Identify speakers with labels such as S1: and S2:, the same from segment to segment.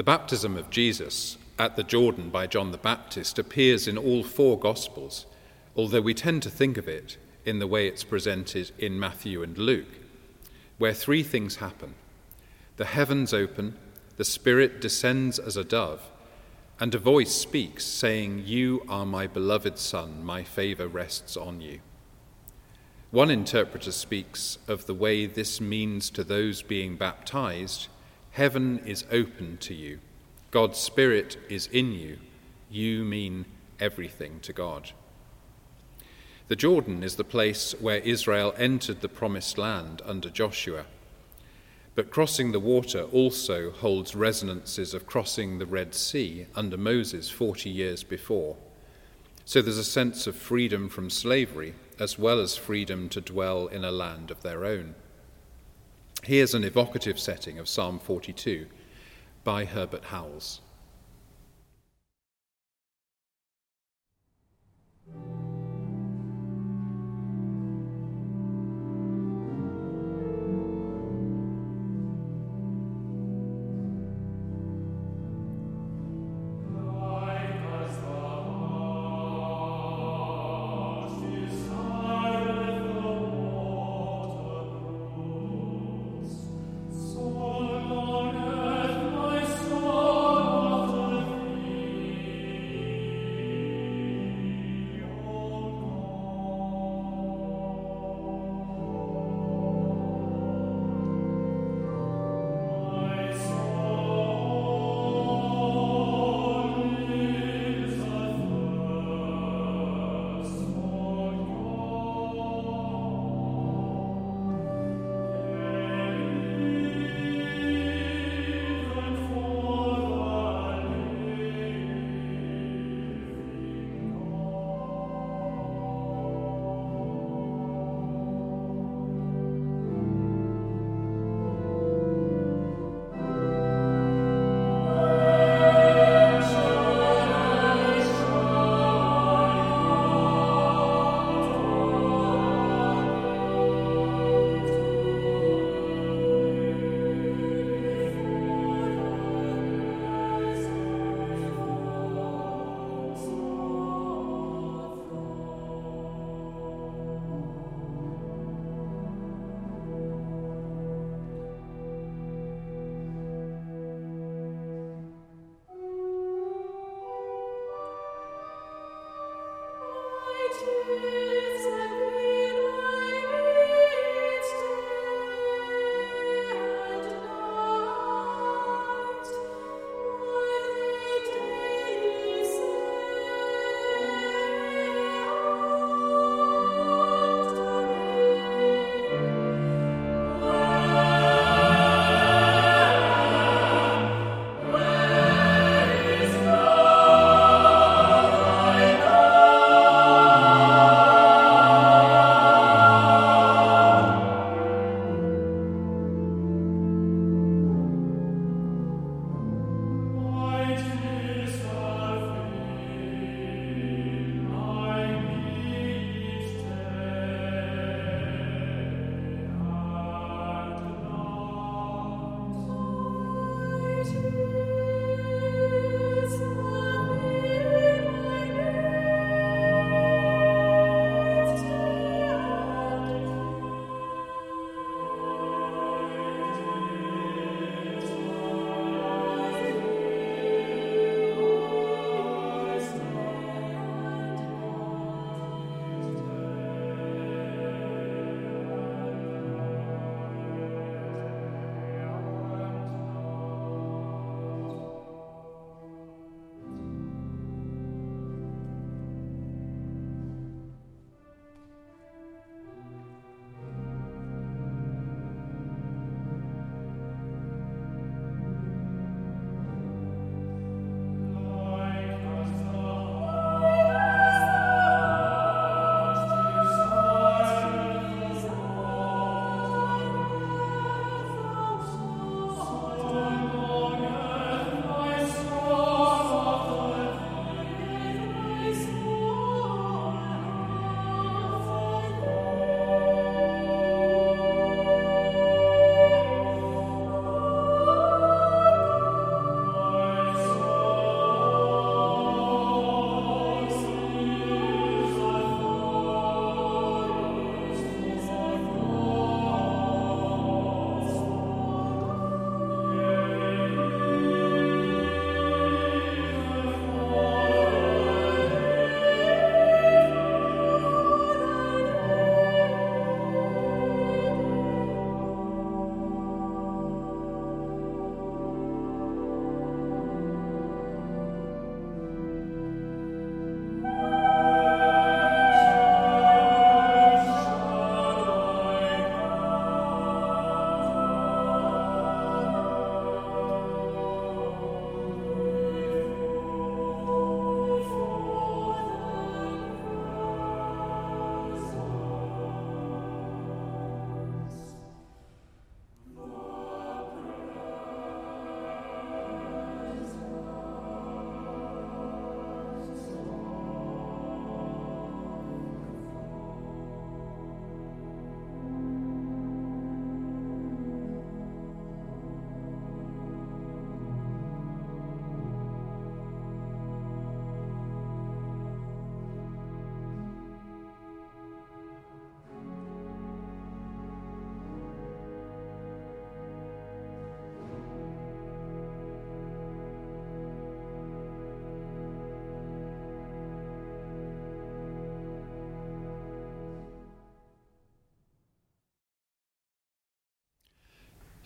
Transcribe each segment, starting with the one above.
S1: The baptism of Jesus at the Jordan by John the Baptist appears in all four Gospels, although we tend to think of it in the way it's presented in Matthew and Luke, where three things happen the heavens open, the Spirit descends as a dove, and a voice speaks, saying, You are my beloved Son, my favor rests on you. One interpreter speaks of the way this means to those being baptized Heaven is open to you, God's Spirit is in you, you mean everything to God. The Jordan is the place where Israel entered the promised land under Joshua. But crossing the water also holds resonances of crossing the Red Sea under Moses 40 years before. So there's a sense of freedom from slavery as well as freedom to dwell in a land of their own. Here's an evocative setting of Psalm 42 by Herbert Howells.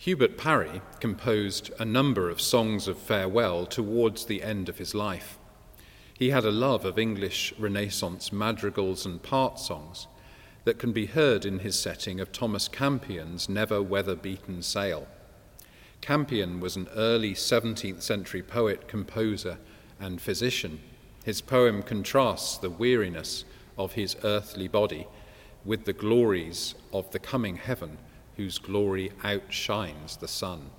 S1: Hubert Parry composed a number of songs of farewell towards the end of his life. He had a love of English Renaissance madrigals and part songs that can be heard in his setting of Thomas Campion's Never Weather Beaten Sail. Campion was an early 17th century poet, composer, and physician. His poem contrasts the weariness of his earthly body with the glories of the coming heaven, whose glory outshines the sun.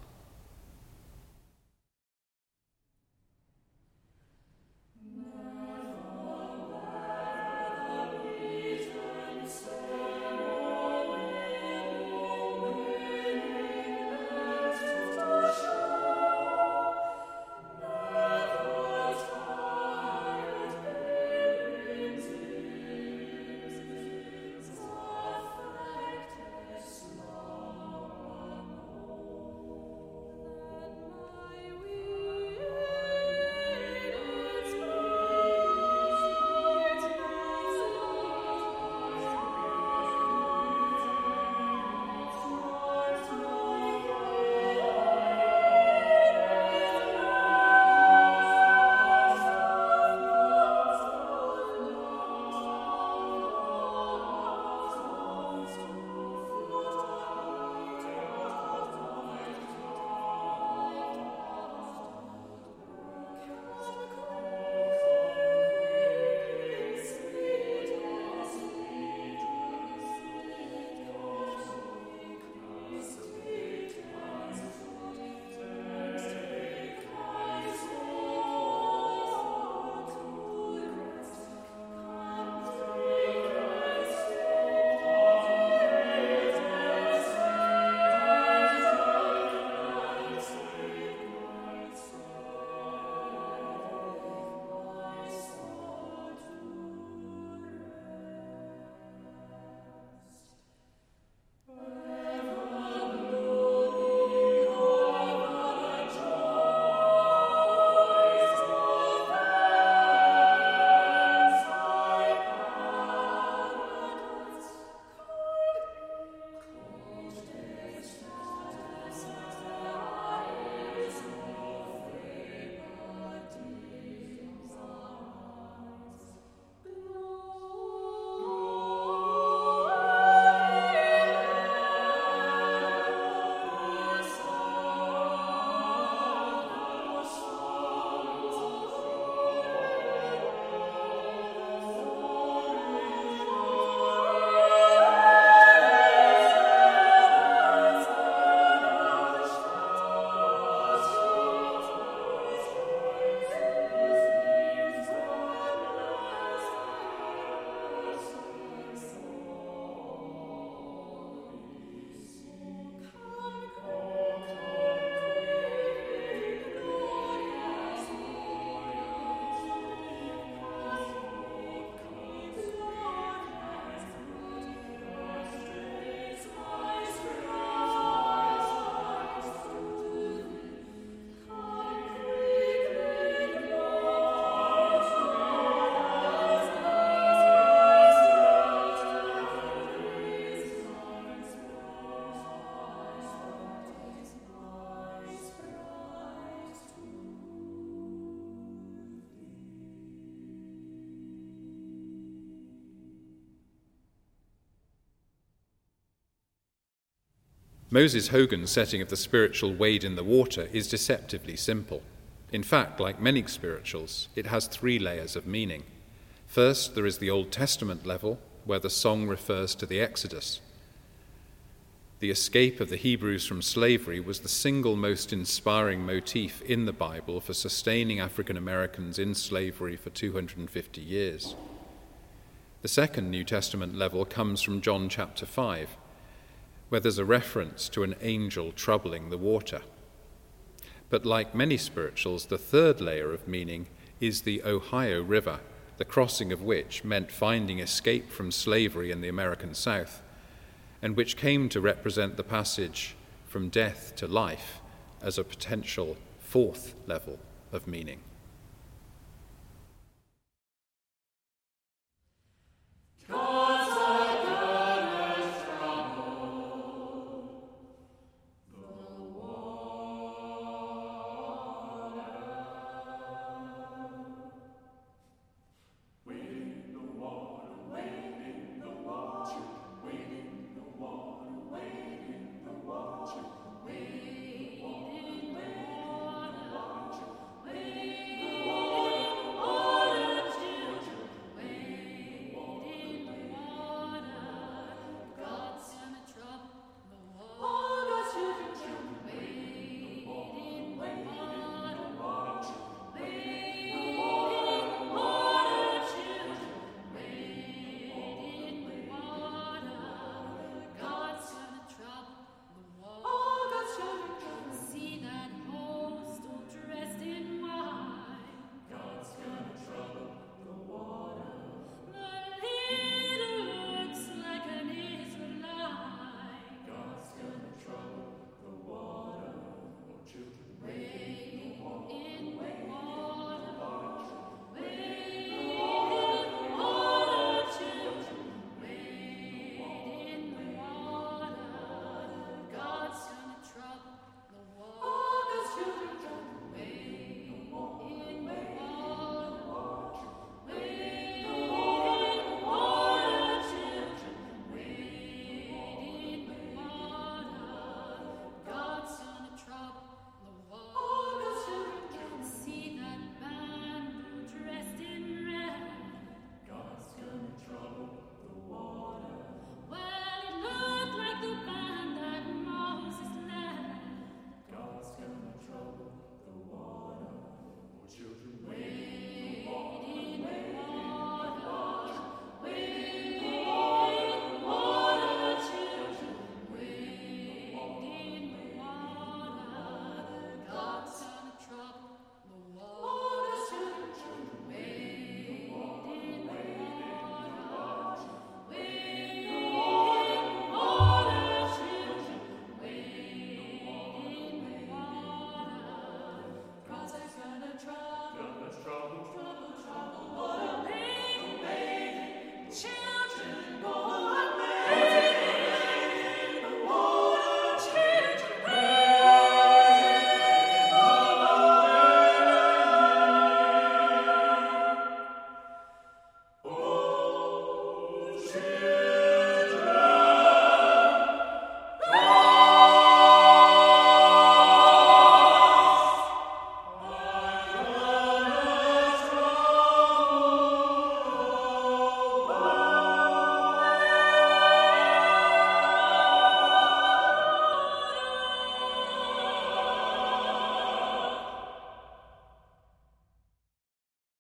S1: Moses Hogan's setting of the spiritual wade in the water is deceptively simple. In fact, like many spirituals, it has three layers of meaning. First, there is the Old Testament level, where the song refers to the Exodus. The escape of the Hebrews from slavery was the single most inspiring motif in the Bible for sustaining African Americans in slavery for 250 years. The second New Testament level comes from John chapter 5 where there's a reference to an angel troubling the water. But like many spirituals, the third layer of meaning is the Ohio River, the crossing of which meant finding escape from slavery in the American South, and which came to represent the passage from death to life as a potential fourth level of meaning.